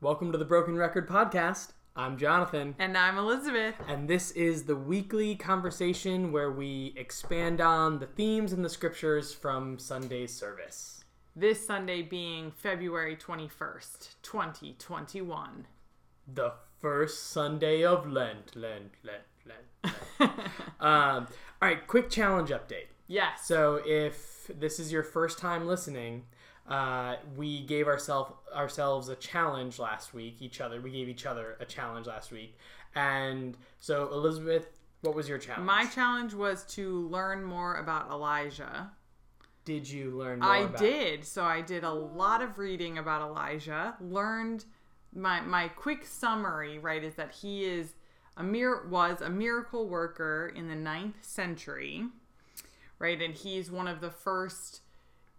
Welcome to the Broken Record Podcast. I'm Jonathan, And I'm Elizabeth. and this is the weekly conversation where we expand on the themes and the scriptures from Sunday's service. This Sunday being February 21st, 2021. The first Sunday of Lent, Lent, Lent, Lent. Lent. um, all right, quick challenge update. Yes. So if this is your first time listening, uh, we gave ourselves ourselves a challenge last week. Each other, we gave each other a challenge last week. And so, Elizabeth, what was your challenge? My challenge was to learn more about Elijah. Did you learn? More I about did. So I did a lot of reading about Elijah. Learned my my quick summary, right, is that he is a mir- was a miracle worker in the ninth century, right, and he's one of the first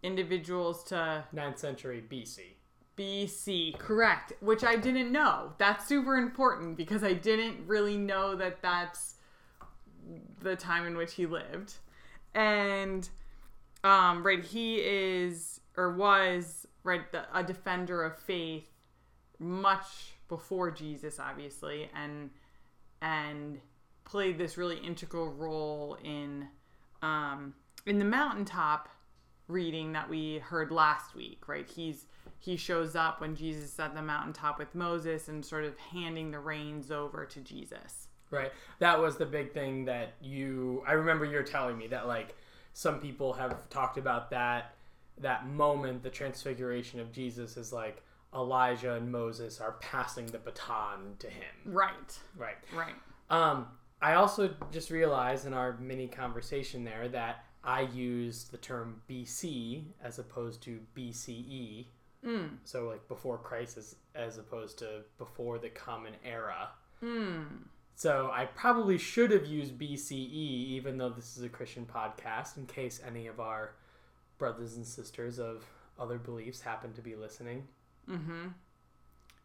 individuals to Ninth century BC. BC, correct, which I didn't know. That's super important because I didn't really know that that's the time in which he lived. And um right he is or was right the, a defender of faith much before Jesus obviously and and played this really integral role in um in the mountaintop reading that we heard last week, right? He's he shows up when Jesus is at the mountaintop with Moses and sort of handing the reins over to Jesus. Right. That was the big thing that you. I remember you're telling me that like some people have talked about that that moment, the transfiguration of Jesus, is like Elijah and Moses are passing the baton to him. Right. Right. Right. Um, I also just realized in our mini conversation there that I used the term BC as opposed to BCE. Mm. So like before Christ as, as opposed to before the common era. Mm. So I probably should have used BCE even though this is a Christian podcast in case any of our brothers and sisters of other beliefs happen to be listening. Mm-hmm.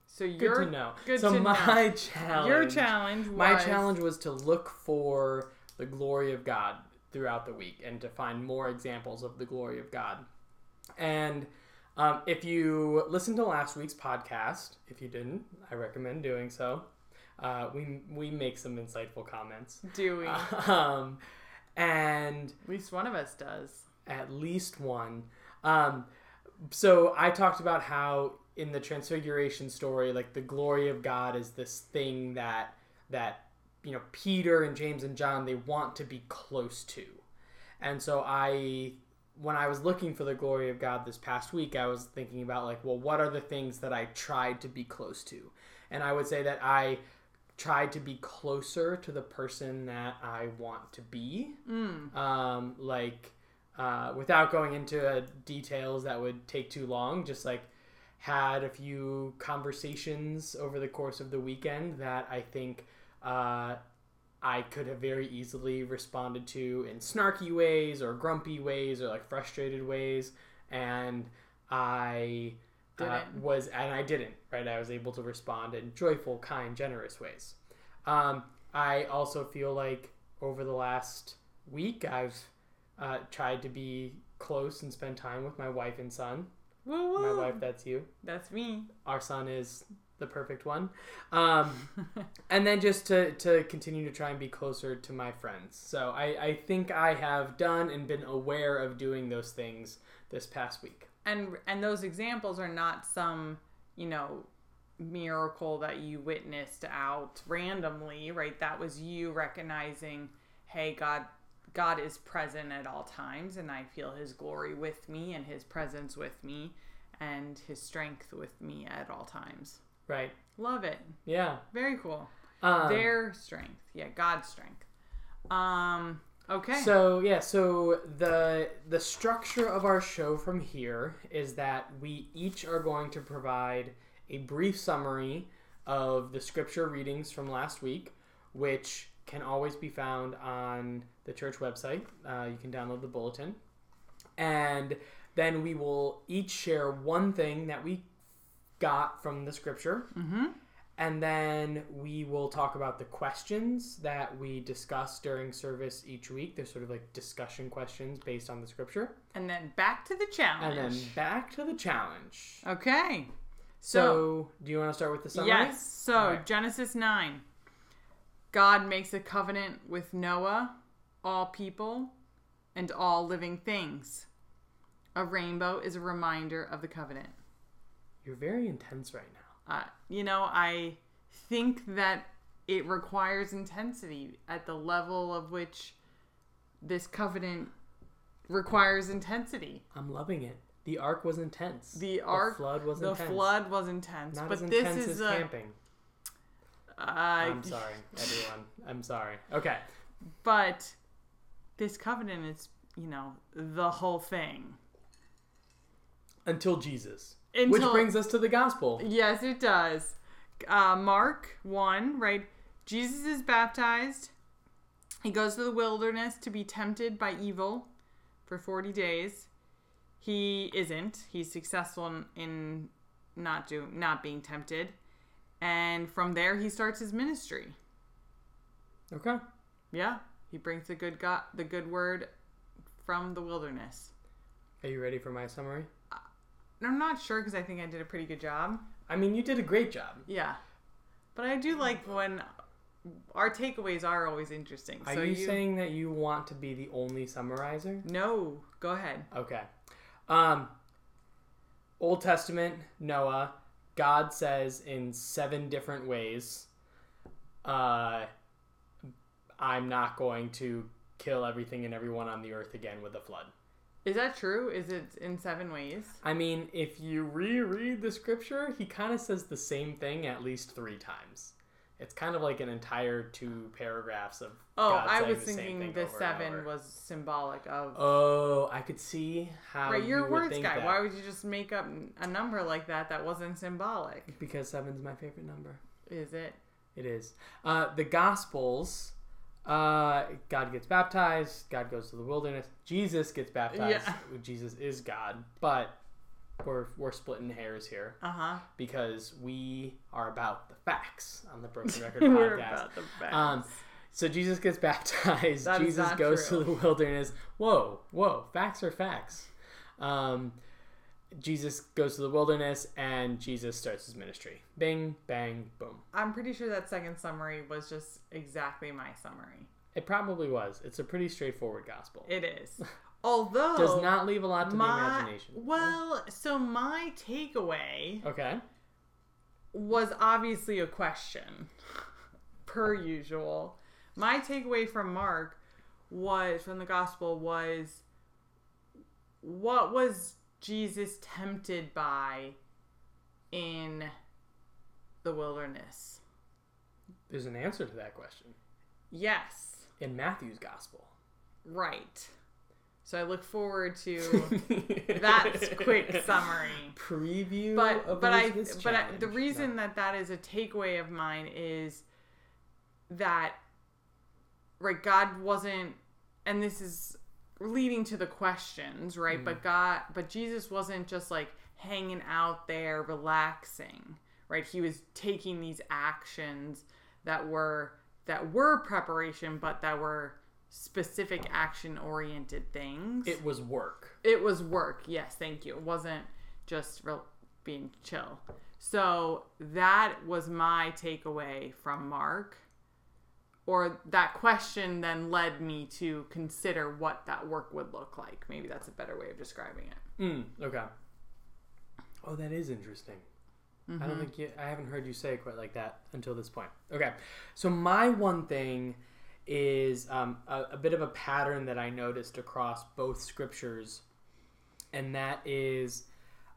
So Good your to know. good so to my know. challenge your challenge was My challenge was to look for the glory of God throughout the week and to find more examples of the glory of God. And um, if you listened to last week's podcast, if you didn't, I recommend doing so. Uh, we we make some insightful comments, doing um, and at least one of us does. at least one. Um, so I talked about how in the Transfiguration story, like the glory of God is this thing that that you know Peter and James and John they want to be close to, and so I when I was looking for the glory of God this past week, I was thinking about like, well, what are the things that I tried to be close to, and I would say that I tried to be closer to the person that I want to be. Mm. um, like uh, without going into uh, details that would take too long just like had a few conversations over the course of the weekend that i think uh, i could have very easily responded to in snarky ways or grumpy ways or like frustrated ways and i uh, was and i didn't right i was able to respond in joyful kind generous ways um, i also feel like over the last week i've uh, tried to be close and spend time with my wife and son. Woo My wife, that's you. That's me. Our son is the perfect one. Um, and then just to, to continue to try and be closer to my friends. So I, I think I have done and been aware of doing those things this past week. and and those examples are not some you know miracle that you witnessed out randomly right that was you recognizing hey god god is present at all times and i feel his glory with me and his presence with me and his strength with me at all times Right. love it Yeah. very cool Um, their strength yeah god's strength um okay So yeah, so the the structure of our show from here is that we each are going to provide a brief summary of the scripture readings from last week, which can always be found on the church website. Uh, you can download the bulletin, and then we will each share one thing that we got from the scripture, mm-hmm. and then we will talk about the questions that we discuss during service each week. They're sort of like discussion questions based on the scripture. and then back to the challenge. And then back to the challenge. Okay. So, do you want to start with the summary? Yes. So, Alright. Genesis 9. God makes a covenant with Noah, all people, and all living things. A rainbow is a reminder of the covenant. You're very intense right now. Uh, you know, I think that it requires intensity at the level of which this covenant requires intensity. I'm loving it. The ark was intense. The ark, flood was intense. the intense. flood was intense, Not but as this intense is as a. camping. Uh, I'm sorry, everyone. I'm sorry. Okay. But this covenant is, you know, the whole thing. Until Jesus. Until, Which brings us to the gospel. Yes, it does. Uh, Mark 1, right? Jesus is baptized. He goes to the wilderness to be tempted by evil for 40 days. He isn't. He's successful in, in not do not being tempted. And from there he starts his ministry. Okay. Yeah. He brings the good God, the good word from the wilderness. Are you ready for my summary? I'm not sure because I think I did a pretty good job. I mean, you did a great job. Yeah. But I do like when our takeaways are always interesting. Are so you, saying that you want to be the only summarizer? No, go ahead. Okay. Um Old Testament, Noah, God says in seven different ways, uh I'm not going to kill everything and everyone on the earth again with a flood. Is that true? Is it in seven ways? I mean, if you reread the scripture, he kind of says the same thing at least three times. It's kind of like an entire two paragraphs of. Oh, God I was the thinking the seven was symbolic of. Oh, I could see how. right, you're you a words think guy. that. Why would you just make up a number like that that wasn't symbolic? Because seven's my favorite number. Is it? It is. Uh, the Gospels. Uh, God gets baptized. God goes to the wilderness. Jesus gets baptized. Yeah. Jesus is God, but we're we're splitting hairs here Uh huh. because we are about the facts on the Broken Record We're podcast. about the facts. Um, so Jesus gets baptized. That Jesus goes true. to the wilderness. Whoa, whoa, facts are facts. Um, Jesus goes to the wilderness and Jesus starts his ministry. Bing, bang, boom. I'm pretty sure that second summary was just exactly my summary. It probably was. It's a pretty straightforward gospel. It is. Although Does not leave a lot to my the imagination. well, so my takeaway Okay. was obviously a question, per usual. My takeaway from Mark was from the gospel was what was Jesus tempted by in the wilderness? There's an answer to that question Yes, in Matthew's gospel. right. So I look forward to that quick summary. preview. but of but I Elizabeth's but I, the challenge. reason that that is a takeaway of mine is that right God wasn't and this is leading to the questions right Mm. but God but Jesus wasn't just like hanging out there relaxing right he was taking these actions that were that were preparation but that were specific action oriented things it was work. it was work. Yes, thank you. It wasn't just real being chill. So that was my takeaway from Mark. Or that question then led me to consider what that work would look like. Maybe that's a better way of describing it. Mm, okay. Oh, that is interesting. I don't think you, I haven't heard you say it quite like that until this point. Okay, so my one thing is um, a, a bit of a pattern that I noticed across both scriptures, and that is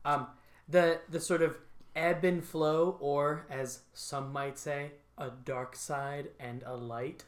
um, the the sort of ebb and flow, or as some might say, a dark side and a light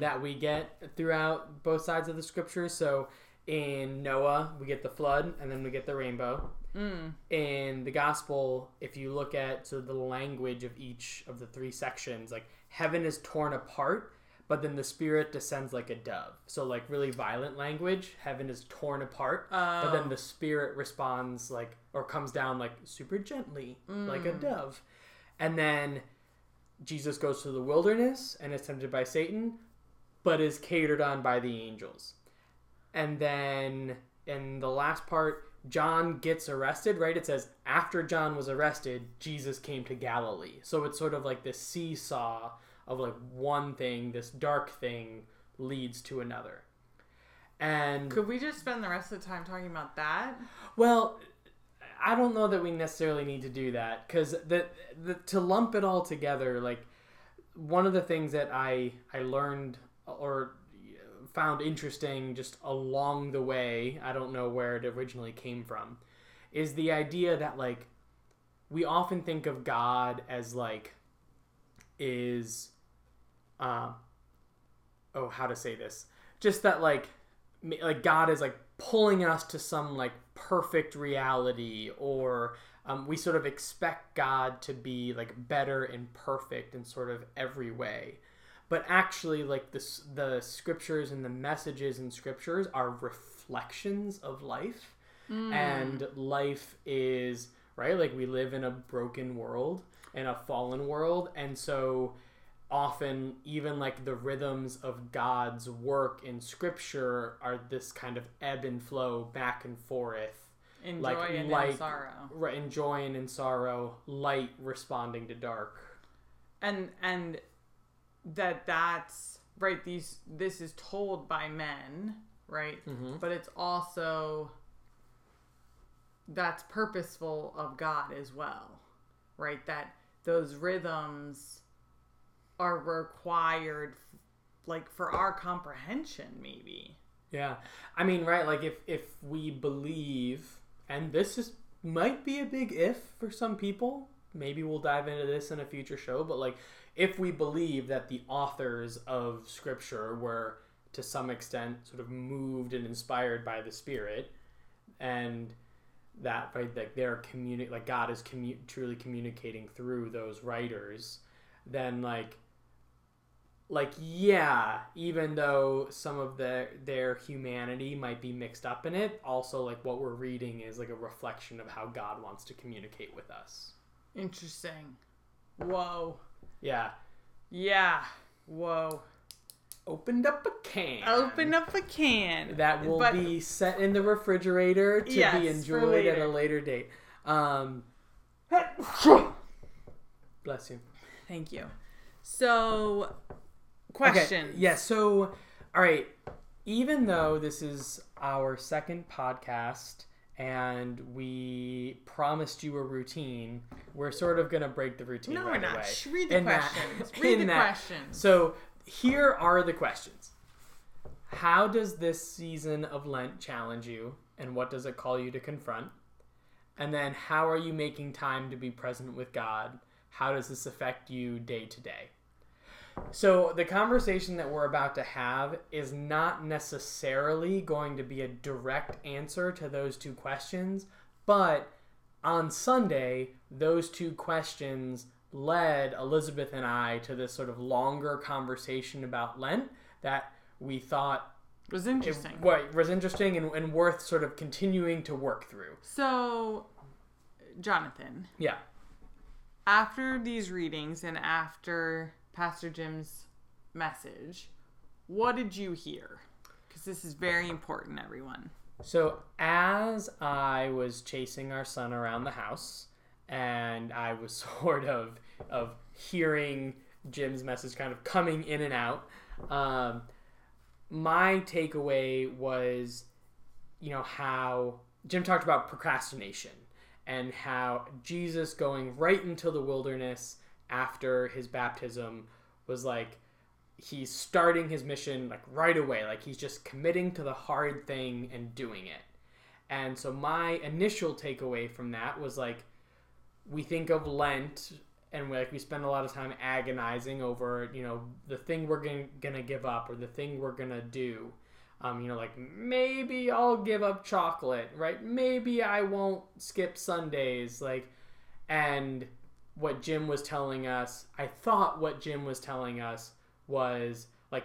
that we get throughout both sides of the scriptures. So in Noah, we get the flood, and then we get the rainbow mm. in the gospel, if you look at of the language of each of the three sections, like heaven is torn apart, but then the spirit descends like a dove. So like really violent language, heaven is torn apart, but then oh. the spirit responds like or comes down like super gently, like a mm. dove. And then Jesus goes to the wilderness and is tempted by Satan, but is catered on by the angels. And then in the last part, John gets arrested, right? It says after John was arrested, Jesus came to Galilee. So it's sort of like this seesaw of like one thing, this dark thing leads to another. And Could we just spend the rest of the time talking about that? well, I don't know that we necessarily need to do that because the, the to lump it all together, like one of the things that I I learned or found interesting just along the way, I don't know where it originally came from, is the idea that like we often think of God as like is uh oh how to say this? Just that like like God is like pulling us to some like perfect reality or um, we sort of expect God to be like better and perfect in sort of every way but actually like this the scriptures and the messages in scriptures are reflections of life. Hmm. And life is right like we live in a broken world in a fallen world. And so often even like the rhythms of god's work in scripture are this kind of ebb and flow back and forth. In Like- and like- in sorrow. right, in joy and in sorrow light responding to dark. And and that that's right, these this is told by men, right? Mhm. But it's also that's purposeful of God as well. Right? That those rhythms are required like for our comprehension maybe. Yeah. I mean, right, like if if we believe and this is might be a big if for some people, maybe we'll dive into this in a future show, but like if we believe that the authors of scripture were to some extent sort of moved and inspired by the spirit and that right like they're communi- like God is commu- truly communicating through those writers, then like like yeah even though some of their their humanity might be mixed up in it also like what we're reading is like a reflection of how god wants to communicate with us Interesting. Whoa. Yeah Yeah. Whoa. opened up a can Open up a can. that will But- be set in the refrigerator to Yes, be enjoyed at a later. date um bless you Thank you. So, Okay, questions. Yeah, so all right, even though this is our second podcast and we promised you a routine, we're sort of going to break the routine No, right we're not. away. Read the In that- questions. Read the that- questions. So, here are the questions. How does this season of Lent challenge you and what does it call you to confront? And then how are you making time to be present with God? How does this affect you day to day? So, the conversation that we're about to have is not necessarily going to be a direct answer to those two questions, but on Sunday, those two questions led Elizabeth and I to this sort of longer conversation about Lent that we thought It was it, interesting. what, was interesting and, and worth sort of continuing to work through. so, Jonathan, Yeah. after these readings and after Pastor Jim's message, what did you hear? Because this is very important, everyone. So as I was chasing our son around the house, and I was sort of of hearing Jim's message kind of coming in and out, um, my takeaway was, you know, how Jim talked about procrastination and how Jesus going right into the wilderness after his baptism was like he's starting his mission like right away. Like he's just committing to the hard thing and doing it. And so my initial takeaway from that was like we think of lent and we like we spend a lot of time agonizing over you know the thing we're gonna, gonna give up or the thing we're gonna do. Um, you know like maybe i'll give up chocolate right? Maybe i won't skip sundays like and what jim was telling us i thought what jim was telling us was like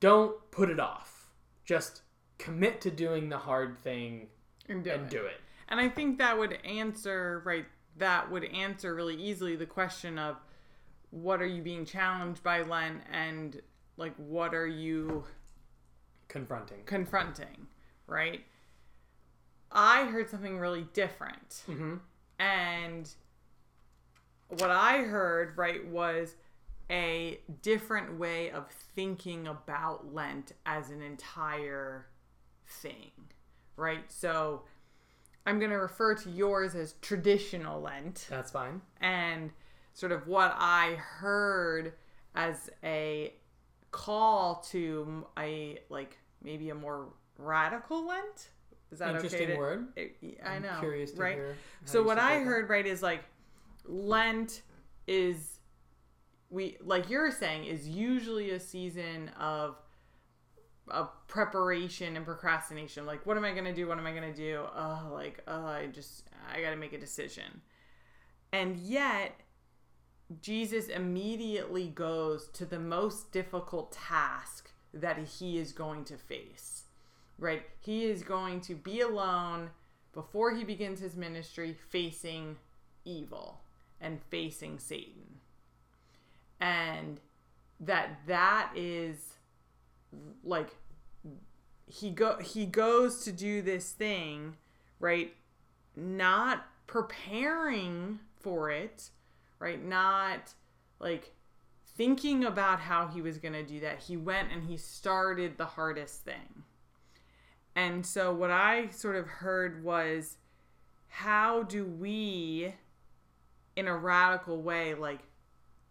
don't put it off just commit to doing the hard thing And do and it. do it And I think that would answer, right, that would answer really easily the question of what are you being challenged by Lent and like what are you confronting confronting, right? I heard something really different. Mm-hmm. And what I heard, right, was a different way of thinking about Lent as an entire thing, right? So I'm going to refer to yours as traditional Lent That's fine. and sort of what I heard as a call to a like maybe a more radical Lent. Is that Interesting okay? to- word. It- I I'm know, Curious to right? hear. So what I support that. heard right is like Lent is we like you're saying is usually a season of of preparation and procrastination. Like what am I gonna do? What am I gonna do? Oh, like oh, I just I got to make a decision. And yet Jesus immediately goes to the most difficult task that he is going to face. Right? He is going to be alone before he begins his ministry facing evil and facing Satan. And that that is like he go he goes to do this thing, right? Not preparing for it, right? Not like thinking about how he was going to do that. He went and he started the hardest thing. And so what I sort of heard was how do we in a radical way like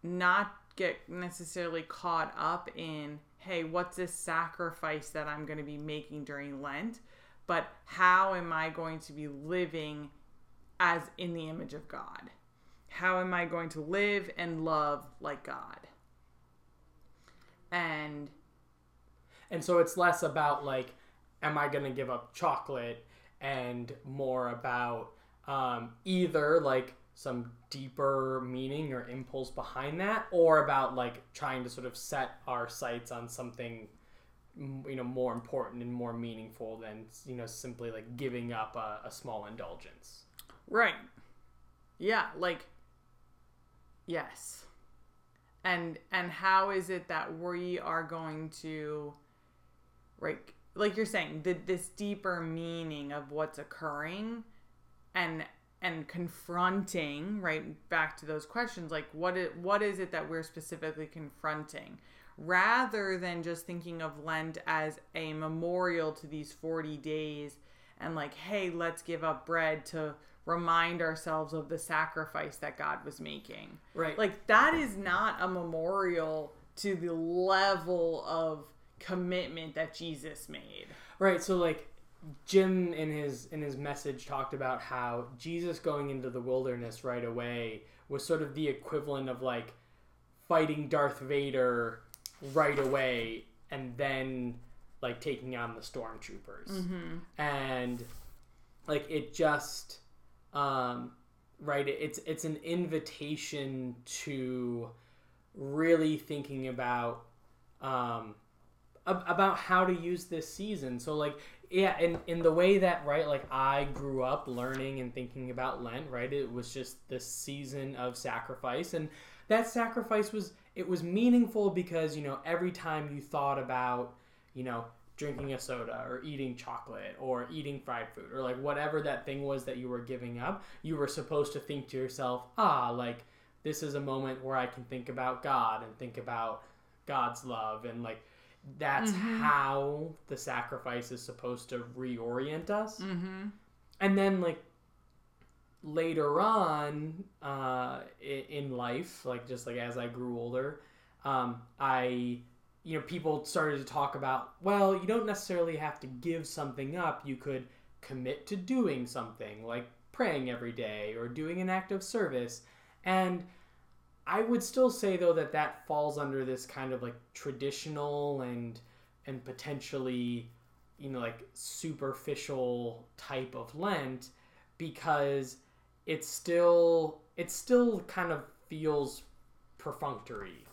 not get necessarily caught up in hey what's this sacrifice that i'm going to be making during lent? But how am i going to be living as in the image of god? How am i going to live and love like god? And And so it's less about like, am I gonna give up chocolate, and more about um, either like some deeper meaning or impulse behind that, or about like trying to sort of set our sights on something you know more important and more meaningful than you know simply like giving up a, a small indulgence. Right. Yeah, like yes. And and how is it that we are going to right like you're saying the, this deeper meaning of what's occurring and and confronting right back to those questions like what is, what is it that we're specifically confronting rather than just thinking of lent as a memorial to these 40 days and like hey let's give up bread to remind ourselves of the sacrifice that god was making Right. like that is not a memorial to the level of commitment that jesus made Right. So like Jim in his in his message talked about how Jesus going into the wilderness right away was sort of the equivalent of like fighting Darth Vader right away and then like taking on the stormtroopers. And like it just um right it's it's an invitation to really thinking about um ab- about how to use this season. So like yeah, and in the way that right like I grew up learning and thinking about Lent, right? It was just this season of sacrifice and that sacrifice was it was meaningful because, you know, every time you thought about, you know, drinking a soda or eating chocolate or eating fried food or like whatever that thing was that you were giving up, you were supposed to think to yourself, "Ah, like this is a moment where I can think about God and think about God's love and like that's how the sacrifice is supposed to reorient us. mm-hmm And then like later on uh, in life, like just like as I grew older, um, I you know people started to talk about well, you don't necessarily have to give something up. You could commit to doing something like praying every day or doing an act of service and I would still say though that that falls under this kind of like traditional and and potentially you know like superficial type of lent because it's still it still kind of feels perfunctory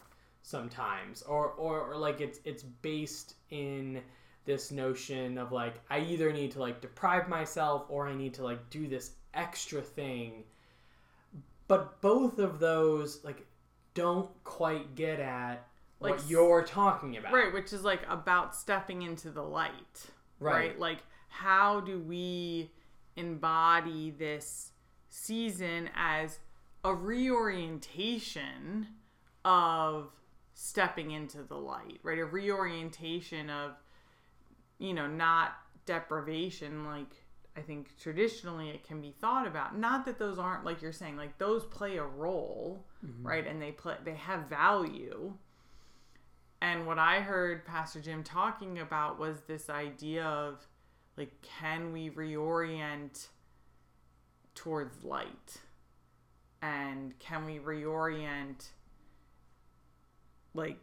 sometimes or, or or like it's it's based in this notion of like I either need to like deprive myself or I need to like do this extra thing but both of those like don't quite get at Like what you're talking about right which is like about stepping into the light Right. right, like how do we embody this season as a reorientation of stepping into the light, right? A reorientation of, you know, not deprivation like I think traditionally it can be thought about. Not that those aren't like you're saying, like those play a role, mm-hmm. right? And they play they have value. And what I heard Pastor Jim talking about was this idea of like can we reorient towards light? And can we reorient like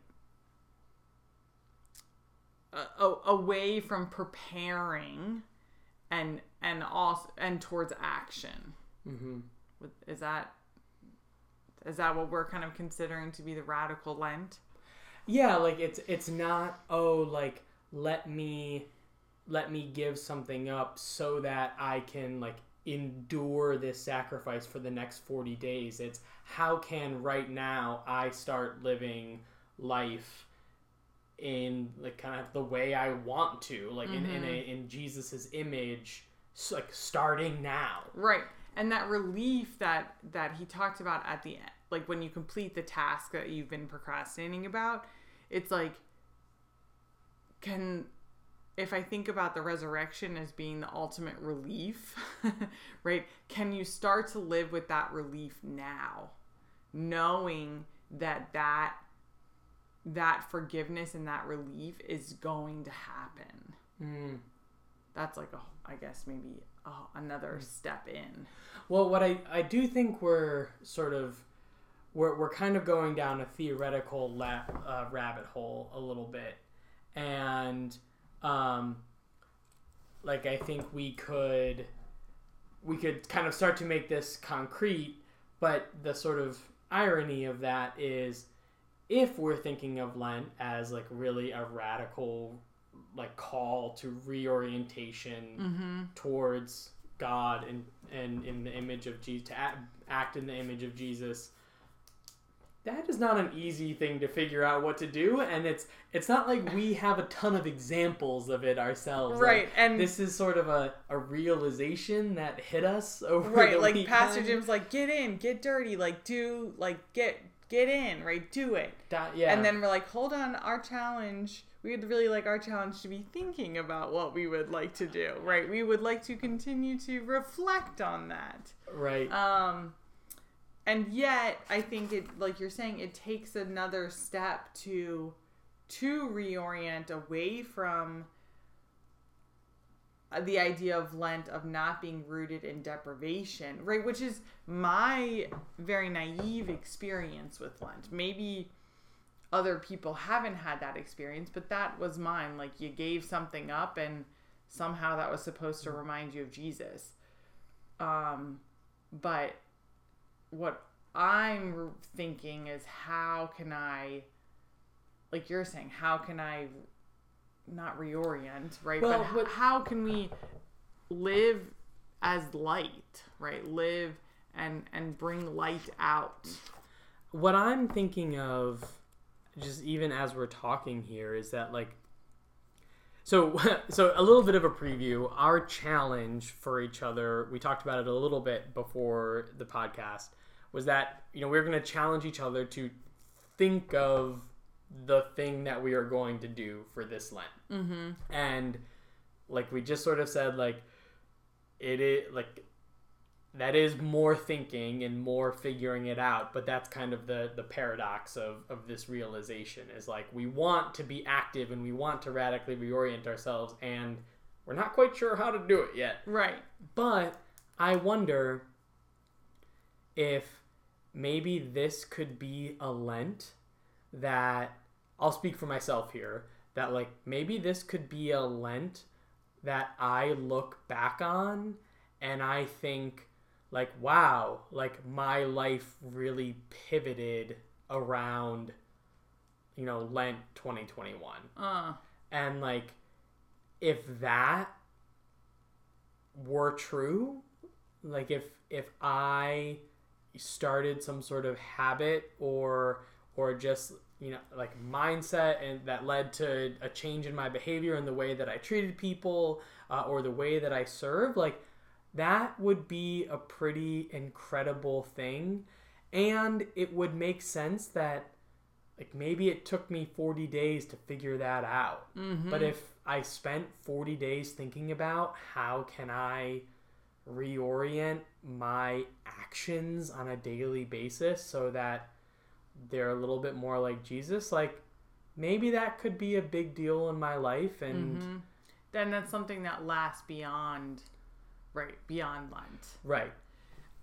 uh, away from preparing and and also and towards action. Mm-hmm. Is that is that what we're kind of considering to be the radical Lent? Yeah, like it's it's not oh like let me let me give something up so that I can like endure this sacrifice for the next 40 days. It's how can right now I start living life in like kind of the way I want to, like mm-hmm. in in, a, mm-hmm. in Jesus's image, like starting now. Right, and that relief that that he talked about at the end, like when you complete the task that you've been procrastinating about, it's like can if I think about the resurrection as being the ultimate relief, right? Can you start to live with that relief now, knowing that that that forgiveness and that relief is going to happen. Mm. That's like a, I guess maybe another mm. step in. Well, what I I do think we're sort of we're we're kind of going down a theoretical la- uh, rabbit hole a little bit, and um, like I think we could we could kind of start to make this concrete, but the sort of irony of that is if we're thinking of Lent as like really a radical like call to reorientation mm-hmm. towards God and and in the image of Jesus to act, act in the image of Jesus that is not an easy thing to figure out what to do and it's it's not like we have a ton of examples of it ourselves right like, and this is sort of a, a realization that hit us over right like weekend. pastor jim's like get in get dirty like do like get get in, right? Do it. That, yeah. And then we're like, hold on, our challenge. We would really like our challenge to be thinking about what we would like to do, right? We would like to continue to reflect on that. Right. Um and yet I think it like you're saying it takes another step to to reorient away from the idea of Lent of not being rooted in deprivation, right? Which is my very naive experience with Lent. Maybe other people haven't had that experience, but that was mine. Like you gave something up and somehow that was supposed to remind you of Jesus. Um, but what I'm thinking is how can I, like you're saying, how can I not reorient, right? Well, but, but how can we live as light, right? Live and and bring light out. What I'm thinking of just even as we're talking here is that like so so a little bit of a preview our challenge for each other we talked about it a little bit before the podcast was that you know we we're going to challenge each other to think of the thing that we are going to do for this Lent. Mm-hmm. And like we just sort of said, like it is like that is more thinking and more figuring it out but that's kind of the the paradox of of this realization is like we want to be active and we want to radically reorient ourselves and we're not quite sure how to do it yet right but i wonder if maybe this could be a lent that I'll speak for myself here that like maybe this could be a Lent that I look back on and I think like wow, like my life really pivoted around you know Lent 2021. Uh. And like if that were true, like if if I started some sort of habit or or just you know like mindset and that led to a change in my behavior and the way that i treated people uh, or the way that i serve like that would be a pretty incredible thing. And it would make sense that like maybe it took me 40 days to figure that out. Mm-hmm. But if I spent 40 days thinking about how can I reorient my actions on a daily basis so that they're a little bit more like Jesus, like maybe that could be a big deal in my life and Mm-hmm. then that's something that lasts beyond right beyond lent right.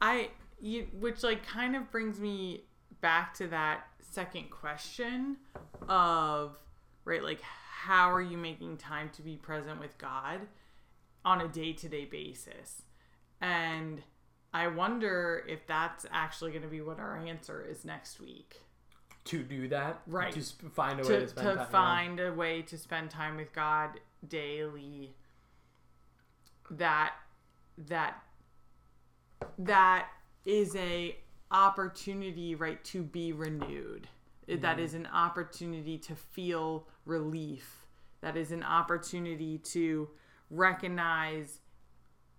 i you, which like kind of brings me back to that second question of right like how are you making time to be present with god on a day-to-day basis and i wonder if that's actually going to be what our answer is next week To do that, Right. To sp- find a way to, spend to time. yeah. find a way to spend time with God daily that that that is a opportunity right to be renewed that mm-hmm. is an opportunity to feel relief that is an opportunity to recognize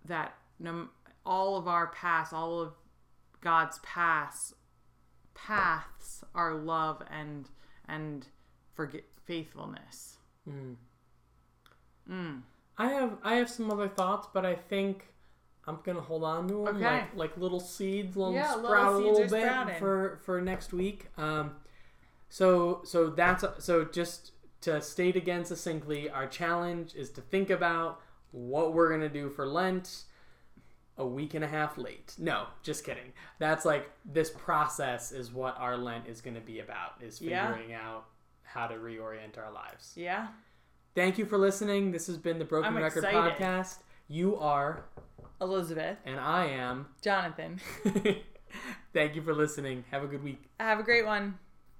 that no, all of our past all of God's past paths are love and and forget faithfulness. Mm. Mm. I have I have some other thoughts, but I think I'm gonna hold on to them Okay. like like little seeds, 'em Yeah, little sprout a little bit sprouting. for for next week. Um, so so that's so just to state again succinctly, our challenge is to think about what we're gonna do for Lent. A week and a half late. No, just kidding. That's like this process is what our Lent is going to be about. Is Yeah. figuring out how to reorient our lives. Yeah. Thank you for listening. This has been the Broken I'm Record excited. Podcast. You are, Elizabeth, and I am. Jonathan. Thank you for listening. Have a good week. Have a great one.